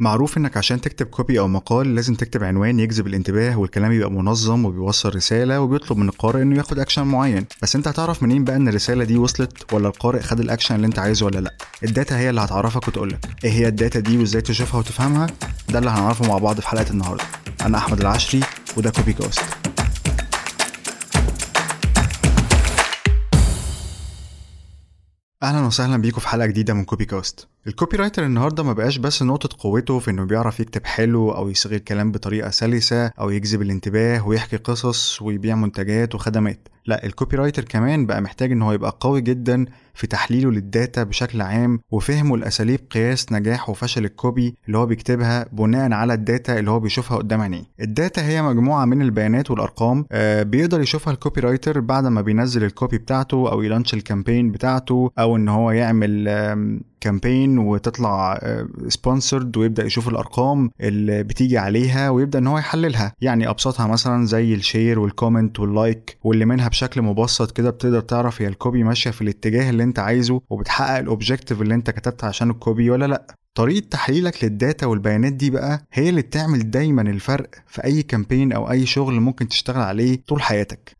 معروف إنك عشان تكتب copy أو مقال لازم تكتب عنوان يجذب الانتباه والكلام يبقى منظم وبيوصل رسالة وبيطلب من القارئ إنه ياخد اكشن معين. بس أنت هتعرف منين بقى إن الرسالة دي وصلت ولا القارئ خد الاكشن اللي أنت عايزه ولا لأ؟ ال data هي اللي هتعرفك وتقولك. إيه هي ال data دي وإزاي تشوفها وتفهمها؟ ده اللي هنعرفه مع بعض في حلقة النهارده. أنا أحمد العشري وده كوبي كاست أهلا وسهلا بيكم في حلقة جديدة من كوبي كاست ال copywriter النهارده ما بقاش بس نقطة قوته في إنه بيعرف يكتب حلو أو يصيغ الكلام بطريقة سلسة أو يجذب الانتباه ويحكي قصص ويبيع منتجات وخدمات. لا ال copywriter كمان بقى محتاج إن هو يبقى قوي جدا في تحليله لل data بشكل عام وفهمه لأساليب قياس نجاح وفشل ال copy اللي هو بيكتبها بناء على ال data اللي هو بيشوفها قدام عينيه. ال data هي مجموعة من البيانات والأرقام آه بيقدر يشوفها ال copywriter بعد ما بينزل ال copy بتاعته أو ي launch ال campaign بتاعته أو إن هو يعمل campaign وتطلع sponsored ويبدأ يشوف الأرقام اللي بتيجي عليها ويبدأ إن هو يحللها. يعني أبسطها مثلا زي ال share وال comment وال like واللي منها بشكل مبسط كده بتقدر تعرف هي ال copy ماشية في الاتجاه اللي انت عايزه وبتحقق ال objective اللي انت كتبت عشان ال copy ولا لأ. طريقة تحليلك لل data والبيانات دي بقى هي اللي بتعمل دايما الفرق في أي campaign أو أي شغل ممكن تشتغل عليه طول حياتك.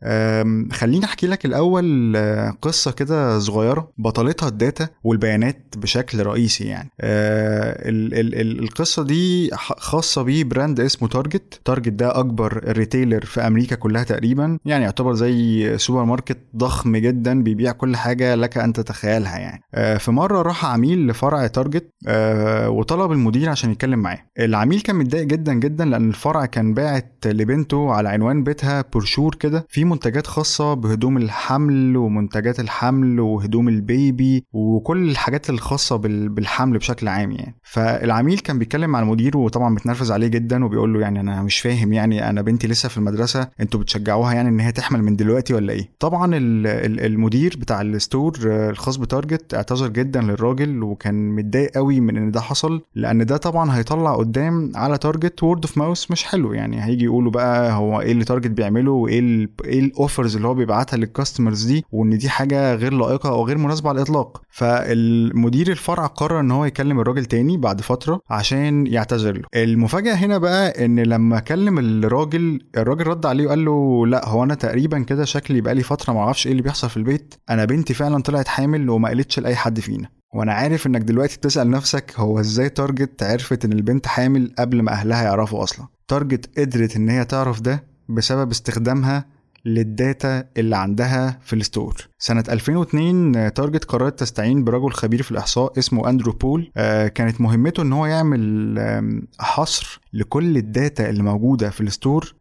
خليني أحكي لك الأول قصة كده صغيرة بطلتها ال data والبيانات بشكل رئيسي يعني. ال ال ال القصة دي خاصة بيه brand اسمه Target. Target ده أكبر retailer في أمريكا كلها تقريبا. يعني يعتبر زي سوبر ماركت ضخم جدا بيبيع كل حاجة لك أن تتخيلها يعني. في مرة راح عميل لفرع Target. وطلب المدير عشان يتكلم معاه. العميل كان متضايق جدا جدا لأن الفرع كان باعت لبنته على عنوان بيتها برشور كده. في منتجات خاصة بهدوم الحمل ومنتجات الحمل وهدوم البيبي وكل الحاجات الخاصة بالحمل بشكل عام يعني. فالعميل كان بيتكلم مع المدير وطبعا متنرفز عليه جدا وبيقول له يعني أنا مش فاهم يعني أنا بنتي لسه في المدرسة أنتوا بتشجعوها يعني إن هي تحمل من دلوقتي ولا إيه؟ طبعا المدير بتاع ال store الخاص ب Target اعتذر جدا للراجل وكان متضايق قوي من إن ده حصل لأن ده طبعا هيطلع قدام على Target word of mouth مش حلو. يعني هيجي يقولوا بقى هو إيه اللي Target بيعمله وإيه إيه ال offers اللي هو بيبعتها لل customers دي وإن دي حاجة غير لائقة أو غير مناسبة على الإطلاق. فالمدير الفرع قرر إن هو يكلم الراجل تاني بعد فترة عشان يعتذر له. المفاجأة هنا بقى إن لما كلم الراجل الراجل رد عليه وقال له لأ هو أنا تقريبا كده شكلي بقالي فترة ما أعرفش إيه اللي بيحصل في البيت. أنا بنتي فعلا طلعت حامل وما قالتش لأي حد فينا. وأنا عارف انك دلوقتي بتسأل نفسك هو إزاي Target عرفت ان البنت حامل قبل ما اهلها يعرفوا أصلا؟ Target قدرت ان هي تعرف ده بسبب استخدامها لل data اللي عندها في ال store. سنة 2002 Target قررت تستعين برجل خبير في الإحصاء اسمه أندرو بول. كانت مهمته إن هو يعمل حصر لكل ال data اللي موجودة في ال store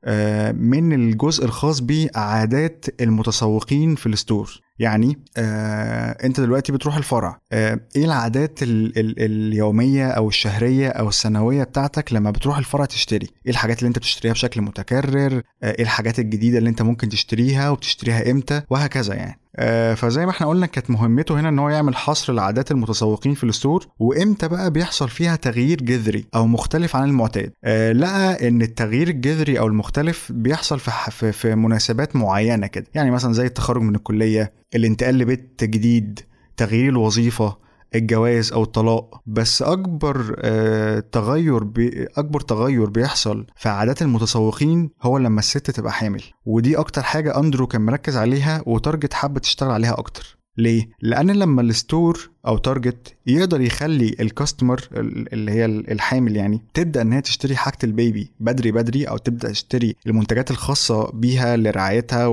من الجزء الخاص بعادات المتسوقين في ال store. يعني آه انت دلوقتي بتروح الفرع آه إيه العادات ال ال اليومية أو الشهرية أو السنوية بتاعتك لما بتروح الفرع تشتري؟ إيه الحاجات اللي انت بتشتريها بشكل متكرر؟ آه إيه الحاجات الجديدة اللي انت ممكن تشتريها وبتشتريها إمتى؟ وهكذا يعني. فزي ما إحنا قلنا كانت مهمته هنا إن هو يعمل حصر لعادات المتسوقين في ال store وإمتى بقى بيحصل فيها تغيير جذري أو مختلف عن المعتاد؟ آه لقى إن التغيير الجذري أو المختلف بيحصل في, في مناسبات معينة كده. يعني مثلا زي التخرج من الكلية الانتقال لبيت جديد تغيير الوظيفة الجواز أو الطلاق بس أكبر آه تغير بي أكبر تغير بيحصل في عادات المتسوقين هو لما الست تبقى حامل ودي أكتر حاجة أندرو كان مركز عليها و Target حابة تشتغل عليها أكتر ليه؟ لأن لما ال store أو Target يقدر يخلي ال customer اللي هي الحامل يعني تبدأ إن هي تشتري حاجة البيبي بدري بدري أو تبدأ تشتري المنتجات الخاصة بيها لرعايتها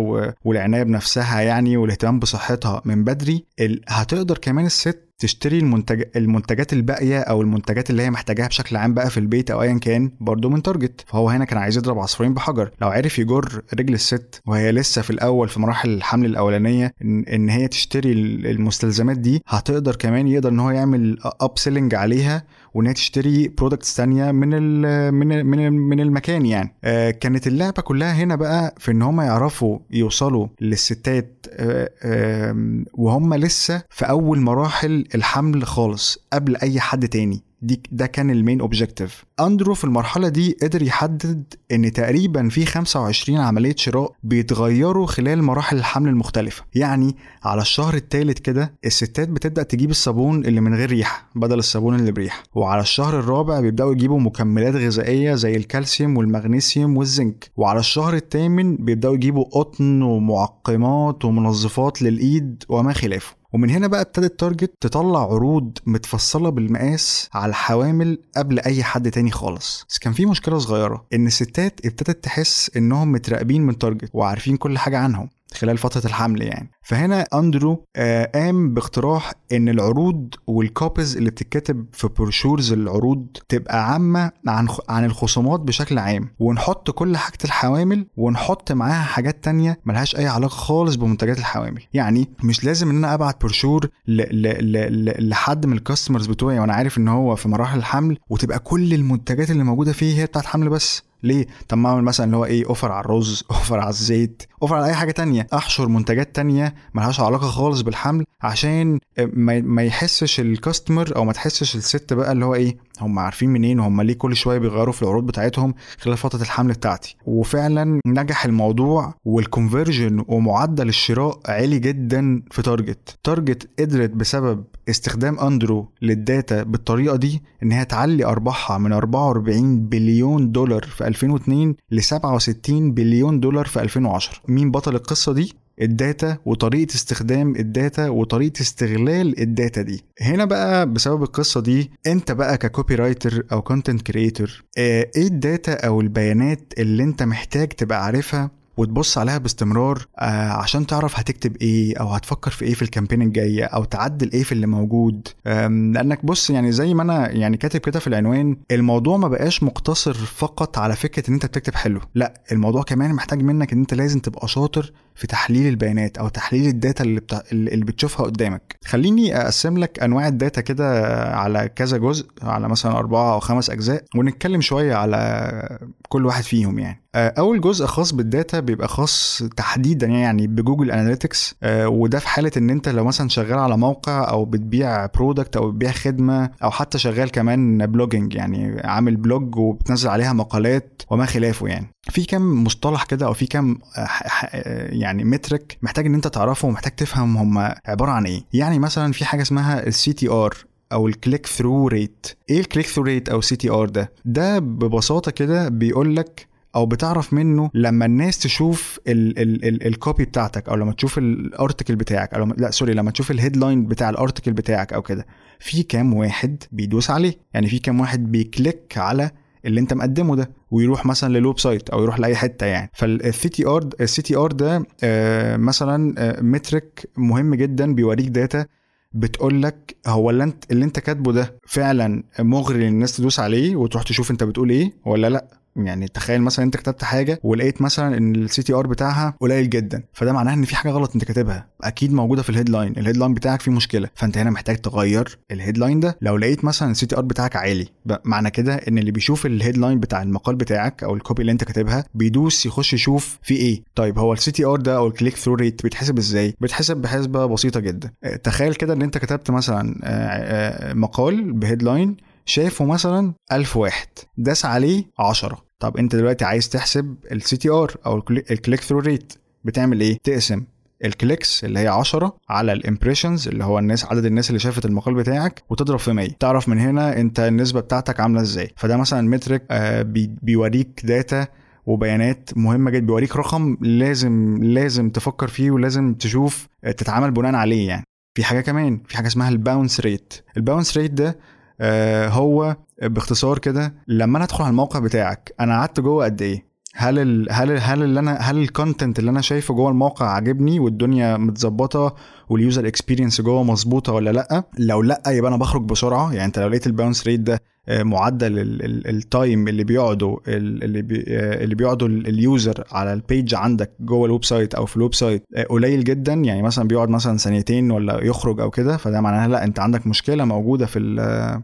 والعناية بنفسها يعني والاهتمام بصحتها من بدري هتقدر كمان الست تشتري المنتج المنتجات الباقية أو المنتجات اللي هي محتاجاها بشكل عام بقى في البيت أو ايا كان برضه من Target فهو هنا كان عايز يضرب عصفورين بحجر. لو عرف يجر رجل الست وهي لسه في الأول في مراحل الحمل الأولانية ان, إن هي تشتري المستلزمات دي هتقدر كمان يقدر إن هو يعمل upselling عليها وإن هي تشتري products تانية من ال من ال من, ال من المكان يعني. آه كانت اللعبة كلها هنا بقى في إن هم يعرفوا يوصلوا للستات آه آه وهم لسه في أول مراحل الحمل خالص قبل أي حد تاني. دي ده كان ال main objective أندرو في المرحلة دي قدر يحدد إن تقريبا في 25 عملية شراء بيتغيروا خلال مراحل الحمل المختلفة. يعني على الشهر الثالث كده الستات بتبدأ تجيب الصابون اللي من غير ريحة بدل الصابون اللي بريحة. وعلى الشهر الرابع بيبدأوا يجيبوا مكملات غذائية زي الكالسيوم والمغنيسيوم والزنك. وعلى الشهر الثامن بيبدأوا يجيبوا قطن ومعقمات ومنظفات للإيد وما خلافه. ومن هنا بقى ابتدت Target تطلع عروض متفصلة بالمقاس على الحوامل قبل أي حد تاني خالص. بس كان في مشكلة صغيرة إن الستات ابتدت تحس إنهم متراقبين من تارجت وعارفين كل حاجة عنهم. خلال فترة الحمل يعني. فهنا أندرو آه قام باقتراح إن العروض وال copies اللي بتتكتب في brochures العروض تبقى عامة عن عن الخصومات بشكل عام. ونحط كل حاجة الحوامل ونحط معاها حاجات تانية ملهاش أي علاقة خالص بمنتجات الحوامل. يعني مش لازم إن أنا أبعت بروشور ل... ل... ل... لحد من ال customers بتوعي وأنا عارف إن هو في مراحل الحمل وتبقى كل المنتجات اللي موجودة فيه هي بتاعت حمل بس. ليه؟ طب ما أعمل مثلا اللي هو إيه offer على الرز offer على الزيت offer على أي حاجة تانية. أحشر منتجات تانية ملهاش علاقة خالص بالحمل عشان ما يحسش ال customer أو ما تحسش الست بقى اللي هو إيه هم عارفين منين وهم ليه كل شوية بيغيروا في العروض بتاعتهم خلال فترة الحمل بتاعتي. وفعلا نجح الموضوع وال conversion ومعدل الشراء عالي جدا في Target Target قدرت بسبب استخدام اندرو لل data بالطريقة دي إن هي تعلي أرباحها من 44 بليون دولار في 2002 ل 67 بليون دولار في 2010 مين بطل القصة دي؟ ال data وطريقة استخدام ال data وطريقة استغلال ال data دي. هنا بقى بسبب القصة دي انت بقى ك copywriter أو content creator إيه ال data أو البيانات اللي انت محتاج تبقى عارفها وتبص عليها باستمرار آه عشان تعرف هتكتب إيه أو هتفكر في إيه في ال campaign الجاية أو تعدل إيه في اللي موجود. لأنك بص يعني زي ما أنا يعني كاتب كده في العنوان الموضوع ما بقاش مقتصر فقط على فكرة إن أنت بتكتب حلو. لأ الموضوع كمان محتاج منك إن أنت لازم تبقى شاطر في تحليل البيانات أو تحليل ال data اللي, بتا... اللي بتشوفها قدامك. خليني أقسم لك أنواع ال data كده على كذا جزء على مثلا أربعة أو خمس أجزاء ونتكلم شوية على كل واحد فيهم يعني. أول جزء خاص بال data بيبقى خاص تحديدا يعني ب Google Analytics وده في حالة إن أنت لو مثلا شغال على موقع أو بتبيع product أو بتبيع خدمة أو حتى شغال كمان blogging يعني عامل blog وبتنزل عليها مقالات وما خلافه يعني. في كام مصطلح كده أو في كام يعني metric محتاج إن أنت تعرفه ومحتاج تفهم هم عبارة عن إيه. يعني مثلا في حاجة اسمها ال CTR أو ال click-through rate إيه ال click-through rate أو CTR ده؟ ده ببساطة كده بيقول لك أو بتعرف منه لما الناس تشوف ال copy بتاعتك أو لما تشوف ال article بتاعك أو لما لا sorry لما تشوف ال headline بتاع ال article بتاعك أو كده. في كام واحد بيدوس عليه؟ يعني في كام واحد بي click على اللي انت مقدمه ده ويروح مثلا لل website أو يروح لأي حتة يعني. فال CTR ال CTR ده آه مثلا آه metric مهم جدا بيوريك data بتقول لك هو اللي انت اللي انت كاتبه ده فعلا مغري للناس تدوس عليه وتروح تشوف انت بتقول إيه ولا لأ. يعني تخيل مثلا أنت كتبت حاجة ولقيت مثلا إن ال CTR بتاعها قليل جدا فده معناه إن في حاجة غلط أنت كاتبها. أكيد موجودة في ال headline ال headline بتاعك فيه مشكلة فأنت هنا محتاج تغير ال headline ده. لو لقيت مثلا ال CTR بتاعك عالي معنى كده إن اللي بيشوف ال headline بتاع المقال بتاعك أو ال copy اللي أنت كاتبها بيدوس يخش يشوف في إيه. طيب هو ال CTR ده أو ال click-through rate بيتحسب إزاي؟ بيتحسب بحسبة بسيطة جدا. تخيل كده إن أنت كتبت مثلا مقال ب headline شافه مثلا ألف واحد داس عليه عشرة. طب انت دلوقتي عايز تحسب ال CTR أو ال click-through rate بتعمل إيه؟ تقسم ال clicks اللي هي 10 على ال impressions اللي هو الناس عدد الناس اللي شافت المقال بتاعك وتضرب في 100 تعرف من هنا انت النسبة بتاعتك عاملة إزاي. فده مثلا metric آه بي بيوريك data وبيانات مهمة جدا بيوريك رقم لازم لازم تفكر فيه ولازم تشوف تتعامل بناء عليه يعني. في حاجة كمان في حاجة اسمها ال bounce rate ال bounce rate ده آه هو باختصار كده لما أنا أدخل على الموقع بتاعك أنا قعدت جوه قد إيه؟ هل ال هل ال هل اللي أنا هل ال content اللي أنا شايفه جوه الموقع عاجبني والدنيا متظبطة وال user experience جوه مظبوطة ولا لأ؟ لو لأ يبقى أنا بخرج بسرعة يعني أنت لو لقيت ال bounce rate ده معدل ال time اللي بيقعدوا اللي بي اللي بيقعدوا ال user على ال page عندك جوه ال website أو في ال website قليل جدا. يعني مثلا بيقعد مثلا ثانيتين ولا يخرج أو كده فده معناها لأ أنت عندك مشكلة موجودة في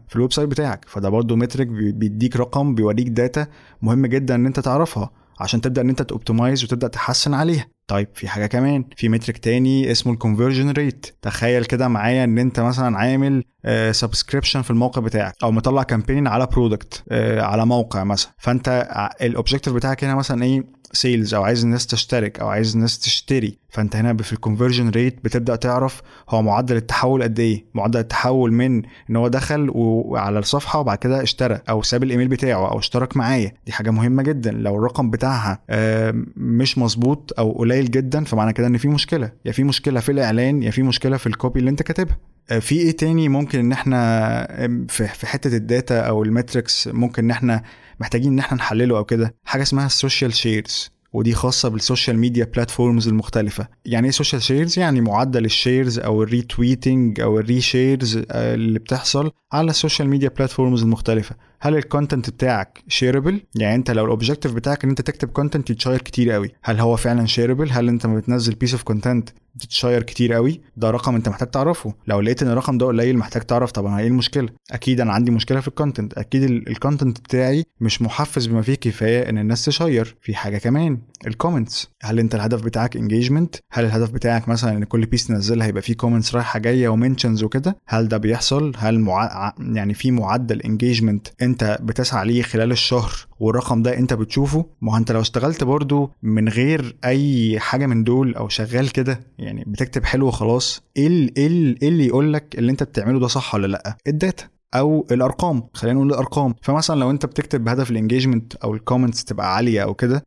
في ال website بتاعك. فده برضو metric بيديك رقم بيوريك data مهم جدا إن أنت تعرفها عشان تبدأ إن أنت ت optimize وتبدأ تحسن عليها. طيب في حاجة كمان في metric تاني اسمه ال conversion rate تخيل كده معايا إن أنت مثلا عامل subscription في الموقع بتاعك أو مطلع campaign على product على موقع مثلا. فأنت ال objective بتاعك هنا مثلا إيه؟ sales أو عايز الناس تشترك أو عايز الناس تشتري فأنت هنا في ال conversion rate بتبدأ تعرف هو معدل التحول قد إيه. معدل التحول من إن هو دخل وعلى الصفحة وبعد كده اشترى أو ساب الإيميل بتاعه أو اشترك معايا. دي حاجة مهمة جدا. لو الرقم بتاعها مش مظبوط أو قليل جدا فمعنى كده إن في مشكلة. يا في مشكلة في الإعلان يا في مشكلة في ال copy اللي أنت كاتبها. في إيه تاني ممكن إن إحنا في حتة ال data أو ال metrics ممكن إن إحنا محتاجين إن إحنا نحلله أو كده؟ حاجة اسمها ال social shares ودي خاصة بال social media platforms المختلفة. يعني إيه social shares يعني معدل ال shares أو ال retweeting أو ال reshares اللي بتحصل على ال social media platforms المختلفة. هل ال content بتاعك shareable يعني انت لو ال objective بتاعك ان انت تكتب content يتشير كتير قوي. هل هو فعلا shareable هل انت ما بتنزل piece of content بتتشير كتير قوي؟ ده رقم انت محتاج تعرفه. لو لقيت ان الرقم ده قليل محتاج تعرف طبعا إيه المشكلة؟ أكيد أنا عندي مشكلة في ال content أكيد ال content بتاعي مش محفز بما فيه كفاية إن الناس تشير. في حاجة كمان ال comments هل انت الهدف بتاعك engagement هل الهدف بتاعك مثلا إن كل piece تنزلها يبقى فيه comments رايحة جاية و mentions وكده؟ هل ده بيحصل؟ هل مع... يعني في معدل engagement انت بتسعى ليه خلال الشهر والرقم ده انت بتشوفه؟ ما انت لو اشتغلت برضو من غير اي حاجة من دول أو شغال كده يعني بتكتب حلو وخلاص إيه إيه اللي يقول لك اللي انت بتعمله ده صح ولا لأ؟ ال data أو الارقام خلينا نقول الارقام. فمثلا لو انت بتكتب بهدف ال engagement أو ال comments تبقى عالية أو كده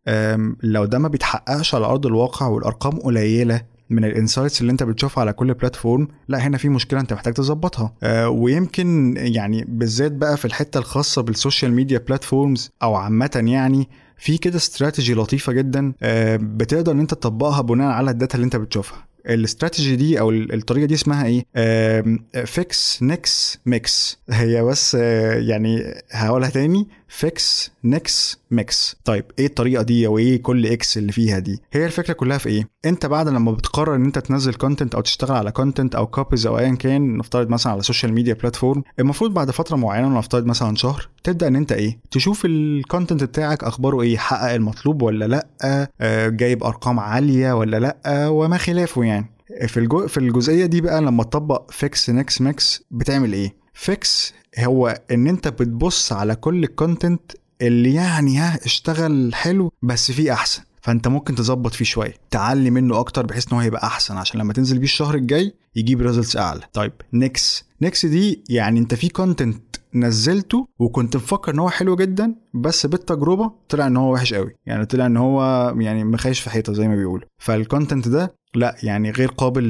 لو ده ما بيتحققش على ارض الواقع والارقام قليلة من ال insights اللي انت بتشوفها على كل platform لا هنا في مشكلة انت محتاج تظبطها. آه ويمكن يعني بالذات بقى في الحتة الخاصة بال social media platforms أو عامة يعني في كده استراتيجي لطيفة جدا آه بتقدر إن انت تطبقها بناء على ال data اللي انت بتشوفها. الاستراتيجي دي أو الطريقة دي اسمها إيه؟ fix nix mix هي بس يعني هقولها تاني fix nix mix. طيب إيه الطريقة دي أو إيه كل x اللي فيها دي؟ هي الفكرة كلها في إيه؟ أنت بعد لما بتقرر إن أنت تنزل content أو تشتغل على content أو copies أو ايا كان نفترض مثلا على social media platform المفروض بعد فترة معينة نفترض مثلا شهر تبدأ إن أنت إيه؟ تشوف ال content بتاعك أخباره إيه؟ حقق المطلوب ولا لأ؟ آه جايب أرقام عالية ولا لأ؟ وما خلافه يعني. في في الجزئية دي بقى لما تطبق fix nix mix بتعمل إيه؟ fix هو إن أنت بتبص على كل ال content اللي يعني ها اشتغل حلو بس فيه أحسن. فأنت ممكن تظبط فيه شوية تعلي منه أكتر بحيث إن هو يبقى أحسن عشان لما تنزل بيه الشهر الجاي يجيب results أعلى. طيب nix nix دي يعني انت في content نزلته وكنت مفكر إن هو حلو جدا بس بالتجربة طلع إن هو وحش قوي. يعني طلع إن هو يعني مخايش في حيطة زي ما بيقولوا. فال content ده لا يعني غير قابل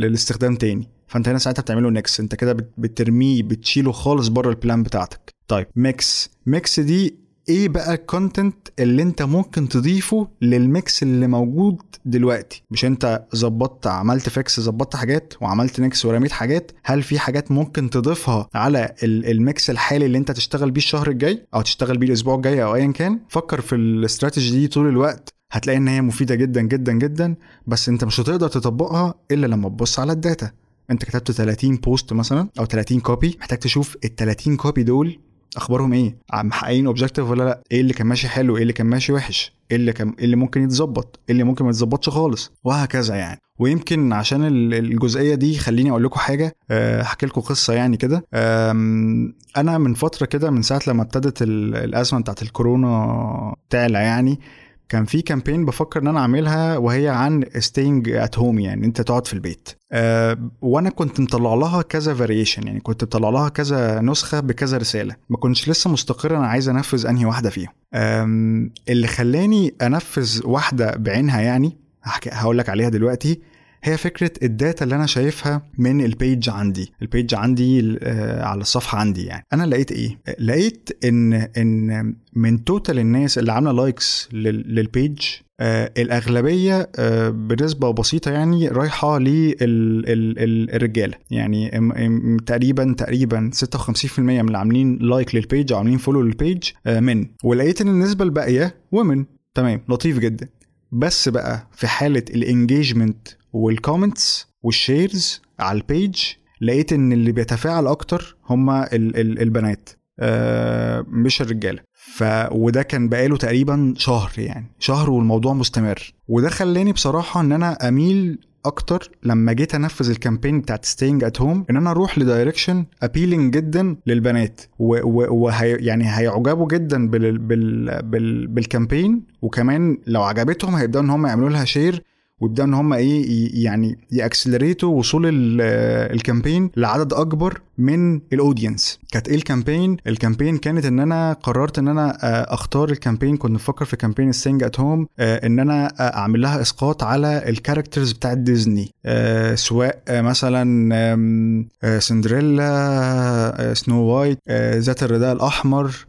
للاستخدام تاني. فأنت هنا ساعتها بتعمله nix أنت كده بترميه بتشيله خالص بره ال plan بتاعتك. طيب mix mix دي إيه بقى ال content اللي انت ممكن تضيفه لل mix اللي موجود دلوقتي؟ مش انت ظبطت عملت fix ظبطت حاجات وعملت nix ورميت حاجات؟ هل في حاجات ممكن تضيفها على ال mix الحالي اللي انت تشتغل بيه الشهر الجاي أو تشتغل بيه الأسبوع الجاي أو ايا كان؟ فكر في الاستراتيجي دي طول الوقت. هتلاقي ان هي مفيدة جدا جدا جدا بس انت مش هتقدر تطبقها إلا لما تبص على ال data. انت كتبت 30 post مثلا أو 30 copy محتاج تشوف ال 30 copy دول أخبارهم إيه؟ محققين objective ولا لأ؟ إيه اللي كان ماشي حلو؟ إيه اللي كان ماشي وحش؟ إيه اللي كان إيه اللي ممكن يتظبط؟ إيه اللي ممكن ما يتظبطش خالص؟ وهكذا يعني. ويمكن عشان الجزئية دي خليني أقول لكم حاجة احكي لكم قصة يعني كده. أنا من فترة كده من ساعة لما ابتدت الأزمة بتاعت الكورونا تعلى يعني كان في campaign بفكر إن أنا أعملها وهي عن staying at home يعني أنت تقعد في البيت. أه وأنا كنت مطلع لها كذا variation يعني كنت مطلع لها كذا نسخة بكذا رسالة. ما كنتش لسه مستقر أنا عايز أنفذ أنهي واحدة فيهم. اللي خلاني أنفذ واحدة بعينها يعني هقول لك عليها دلوقتي. هي فكرة ال data اللي أنا شايفها من ال page عندي. ال page عندي على الصفحة عندي يعني. أنا لقيت إيه؟ لقيت إن إن من total الناس اللي عاملة likes لل page آه الأغلبية آه بنسبة بسيطة يعني رايحة للرجاله يعني إم إم تقريبا تقريبا 56% من اللي عاملين like لل page أو عاملين follow لل page آه men ولقيت إن النسبة الباقية women تمام. لطيف جدا. بس بقى في حالة ال engagement وال comments وال shares على ال page لقيت إن اللي بيتفاعل أكتر هما ال ال البنات آه مش الرجالة. ف وده كان بقاله تقريبا شهر يعني شهر والموضوع مستمر. وده خلاني بصراحة إن أنا أميل أكتر لما جيت أنفذ ال campaign بتاعت staying at home إن أنا أروح ل direction appealing جدا للبنات وهي يعني هيعجبوا جدا بال بال بال بال campaign وكمان لو عجبتهم هيبدأوا إن هم يعملوا لها share ويبدأوا إن هم إيه يعني يأكسلريتوا وصول ال campaign لعدد أكبر من ال audience كانت إيه ال campaign ال campaign كانت إن أنا قررت إن أنا آه، أختار ال campaign كنت بفكر في campaign ال staying at home إن أنا آه، أعمل لها إسقاط على ال characters بتاعت ديزني آه، سواء مثلا سندريلا سنو وايت ذات الرداء الأحمر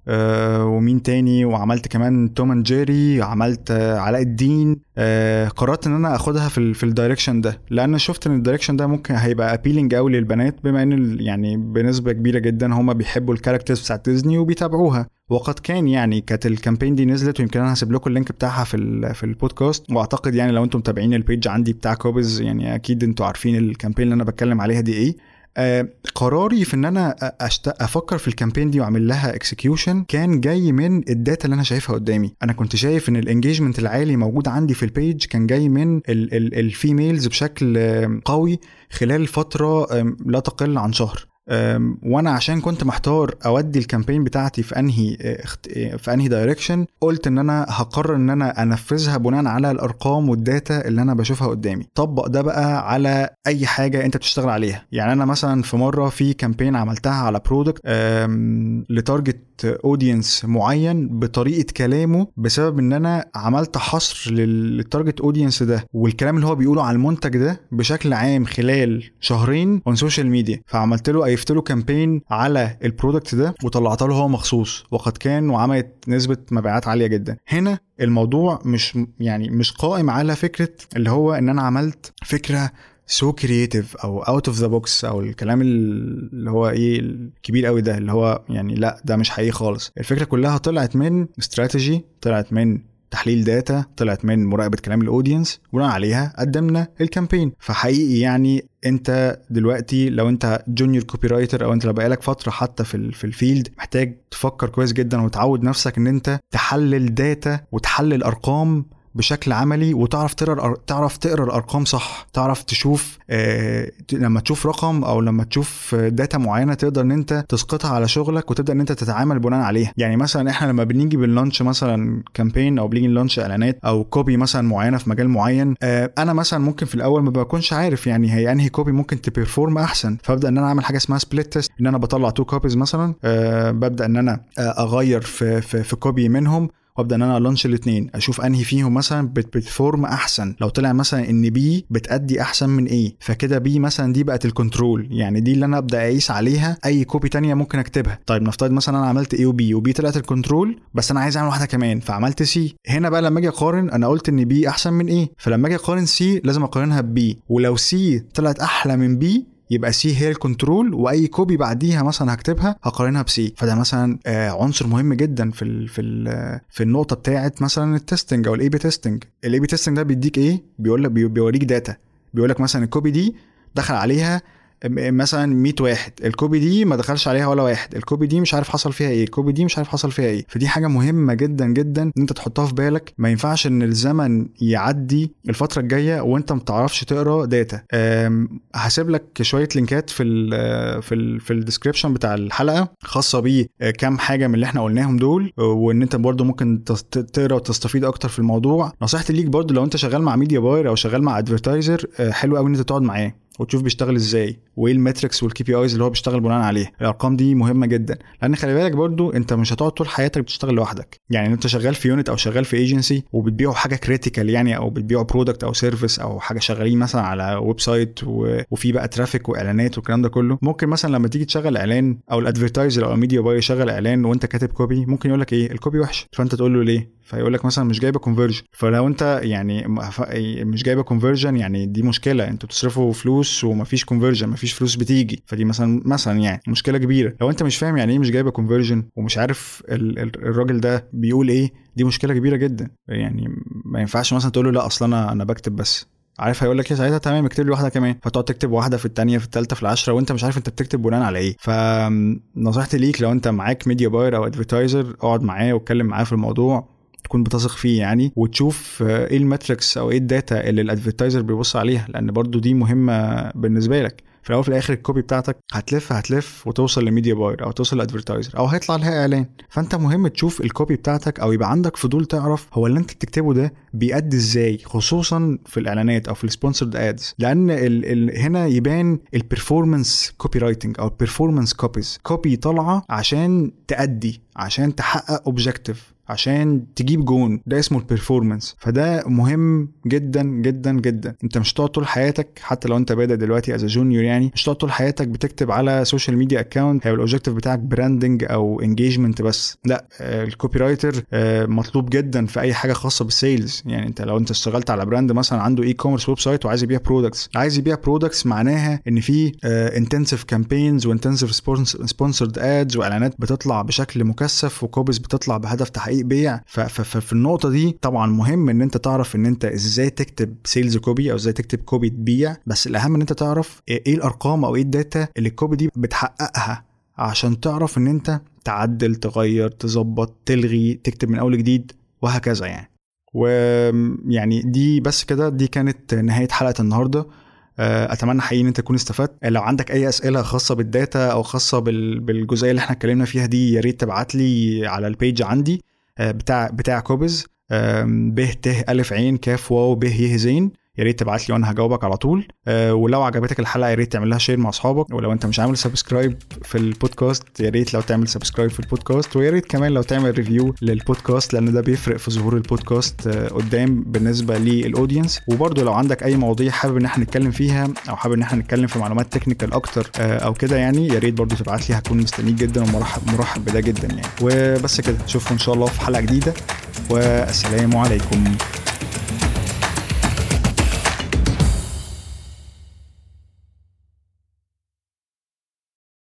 ومين تاني؟ وعملت كمان توم اند جيري عملت علاء الدين. قررت إن أنا أخدها في في ال direction ده. لأن شفت إن ال direction ده ممكن هيبقى appealing قوي للبنات بما إن يعني بنسبة كبيرة جدا هم بيحبوا ال characters بتاعت ديزني وبيتابعوها. وقد كان يعني كانت ال campaign دي نزلت ويمكن أنا هسيب لكم ال link بتاعها في في البودكاست وأعتقد يعني لو أنتم متابعين ال page عندي بتاع كوبز يعني أكيد أنتم عارفين ال campaign اللي أنا بتكلم عليها دي إيه. آه قراري في إن أنا أشت... أفكر في ال campaign دي وأعمل لها execution كان جاي من ال data اللي أنا شايفها قدامي. أنا كنت شايف إن ال engagement العالي موجود عندي في ال page كان جاي من ال females بشكل قوي خلال فترة لا تقل عن شهر. وأنا عشان كنت محتار أودي ال campaign بتاعتي في أنهي في أنهي direction قلت إن أنا هقرر إن أنا أنفذها بناء على الأرقام وال data اللي أنا بشوفها قدامي. طبق ده بقى على أي حاجة أنت بتشتغل عليها. يعني أنا مثلا في مرة في campaign عملتها على product ل target audience معين بطريقة كلامه بسبب إن أنا عملت حصر لل target audience ده والكلام اللي هو بيقوله على المنتج ده بشكل عام خلال شهرين on social media فعملت له ايفت له campaign على ال product ده وطلعت له هو مخصوص وقد كان وعملت نسبة مبيعات عالية جدا. هنا الموضوع مش يعني مش قائم على فكرة اللي هو إن أنا عملت فكرة so so creative أو out of the box أو الكلام اللي هو إيه الكبير قوي ده اللي هو يعني لأ ده مش حقيقي خالص. الفكرة كلها طلعت من استراتيجي طلعت من تحليل data طلعت من مراقبة كلام ال audience بناء عليها قدمنا ال campaign فحقيقي يعني انت دلوقتي لو انت junior copywriter أو انت لو بقالك فترة حتى في في ال field محتاج تفكر كويس جدا وتعود نفسك إن انت تحلل data وتحلل أرقام بشكل عملي وتعرف تقرأ تعرف تقرأ الأرقام صح. تعرف تشوف لما تشوف رقم أو لما تشوف data معينة تقدر إن أنت تسقطها على شغلك وتبدأ إن أنت تتعامل بناء عليها. يعني مثلا إحنا لما بنيجي بن launch مثلا campaign أو بنيجي ن launch إعلانات أو copy مثلا معينة في مجال معين أنا مثلا ممكن في الأول ما بكونش عارف يعني هي أنهي copy ممكن ت perform أحسن. فأبدأ إن أنا أعمل حاجة اسمها split test إن أنا بطلع two copies مثلا ببدأ إن أنا أغير في في, في copy منهم. وابدأ إن أنا launch الاثنين أشوف أنهي فيهم مثلا بت perform أحسن. لو طلع مثلا إن B بتأدي أحسن من A فكده B مثلا دي بقت ال control يعني دي اللي أنا أبدأ أقيس عليها أي copy تانية ممكن أكتبها. طيب نفترض مثلا أنا عملت A و B و B طلعت ال control بس أنا عايز أعمل واحدة كمان فعملت C هنا بقى لما أجي أقارن أنا قلت إن B أحسن من A فلما أجي أقارن C لازم أقارنها ب B ولو C طلعت أحلى من B يبقى C هي ال control وأي copy بعديها مثلا هكتبها هقارنها ب C فده مثلا عنصر مهم جدا في ال في ال في النقطة بتاعه مثلا ال testing أو ال A/B testing ال A/B testing ده بيديك إيه؟ بيقول لك بيوريك data بيقول لك مثلا ال copy دي دخل عليها مثلا 100 واحد ال copy دي ما دخلش عليها ولا واحد ال copy دي مش عارف حصل فيها إيه ال copy دي مش عارف حصل فيها إيه. فدي حاجة مهمة جدا جدا إن أنت تحطها في بالك. ما ينفعش إن الزمن يعدي الفترة الجاية وأنت ما بتعرفش تقرأ data هسيب لك شوية لينكات في ال في ال في ال description بتاع الحلقة خاصة بيه كام حاجة من اللي إحنا قلناهم دول وإن أنت برضو ممكن تقرأ وتستفيد أكتر في الموضوع. نصيحتي ليك برضو لو أنت شغال مع media buyer أو شغال مع advertiser حلو قوي إن أنت تقعد معاه. وتشوف بيشتغل إزاي وإيه ال metrics وال KPIs اللي هو بيشتغل بناء عليه. الأرقام دي مهمة جدا لأن خلي بالك برضو أنت مش هتقعد طول حياتك بتشتغل لوحدك. يعني أنت شغال في unit أو شغال في ايجنسي وبتبيعوا حاجة critical يعني أو بتبيعوا product أو service أو حاجة شغالين مثلا على website و... وفي بقى traffic وإعلانات والكلام ده كله. ممكن مثلا لما تيجي تشغل إعلان أو ال advertiser أو ال media buyer يشغل إعلان وأنت كاتب copy ممكن يقول لك إيه؟ ال copy وحش. فأنت تقول له ليه؟ فيقول لك مثلا مش جايبة conversion فلو أنت يعني مش جايبة conversion يعني دي مشكلة أنتوا بتصرفوا فلوس ومفيش conversion مفيش فلوس بتيجي. فدي مثلا مثلا يعني مشكلة كبيرة. لو أنت مش فاهم يعني إيه مش جايبة conversion ومش عارف ال ال الراجل ده بيقول إيه دي مشكلة كبيرة جدا. يعني ما ينفعش مثلا تقول له لا أصل أنا أنا بكتب بس. عارف هيقول لك إيه ساعتها تمام اكتب لي واحدة كمان. فتقعد تكتب واحدة في الثانية في الثالثه في العشره وأنت مش عارف أنت بتكتب بناء على إيه. فنصيحتي ليك لو أنت معاك media buyer أو advertiser اقعد معاه واتكلم معاه في الموضوع. تكون بتثق فيه يعني وتشوف إيه ال metrics أو إيه ال data اللي ال advertiser بيبص عليها لأن برضو دي مهمة بالنسبة لك. في الأول وفي الآخر ال copy بتاعتك هتلف هتلف وتوصل ل media buyer أو توصل ل advertiser أو هيطلع لها إعلان. فأنت مهم تشوف ال copy بتاعتك أو يبقى عندك فضول تعرف هو اللي أنت بتكتبه ده بيأدي إزاي خصوصا في الإعلانات أو في ال sponsored ads لأن ال ال هنا يبان ال performance copywriting أو ال performance copies copy طالعة عشان تأدي عشان تحقق objective عشان تجيب جون. ده اسمه ال performance فده مهم جدا جدا جدا. انت مش هتقعد طول حياتك حتى لو انت بادئ دلوقتي as junior يعني مش هتقعد طول حياتك بتكتب على social media account هيبقى ال objective بتاعك branding أو engagement بس. لا ال copywriter مطلوب جدا في أي حاجة خاصة بال sales يعني انت لو انت اشتغلت على brand مثلا عنده e-commerce website وعايز يبيع products عايز يبيع products معناها إن في intensive campaigns و intensive sponsored ads وإعلانات بتطلع بشكل مكثف. و copies بتطلع بهدف تحقيق بيع. ففي النقطة دي طبعا مهم إن أنت تعرف إن أنت إزاي تكتب sales copy أو إزاي تكتب copy تبيع. بس الأهم إن أنت تعرف إيه الأرقام أو إيه ال data اللي ال copy دي بتحققها عشان تعرف إن أنت تعدل تغير تظبط تلغي تكتب من أول جديد وهكذا يعني. ويعني دي بس كده دي كانت نهاية حلقة النهارده. أتمنى حقيقي إن أنت تكون استفدت. لو عندك أي أسئلة خاصة بال data أو خاصة بالجزئية اللي إحنا اتكلمنا فيها دي يا ريت تبعت لي على ال page عندي بتاع بتاع كوبز. ب ت الف عين كاف واو ب ي زين. يا ريت تبعت لي وأنا هجاوبك على طول. أه ولو عجبتك الحلقة يا ريت تعمل لها share مع أصحابك. ولو انت مش عامل subscribe في البودكاست يا ريت لو تعمل subscribe في البودكاست. ويا ريت كمان لو تعمل review للبودكاست لأن ده بيفرق في ظهور البودكاست أه قدام بالنسبة لل audience وبرده لو عندك أي مواضيع حابب إن إحنا نتكلم فيها أو حابب إن إحنا نتكلم في معلومات technical أكتر أه أو كده يعني يا ريت برده تبعت لي. هكون مستنيك جدا ومرحب مرحب بده جدا يعني. وبس كده اشوفكم إن شاء الله في حلقة جديدة. والسلام عليكم.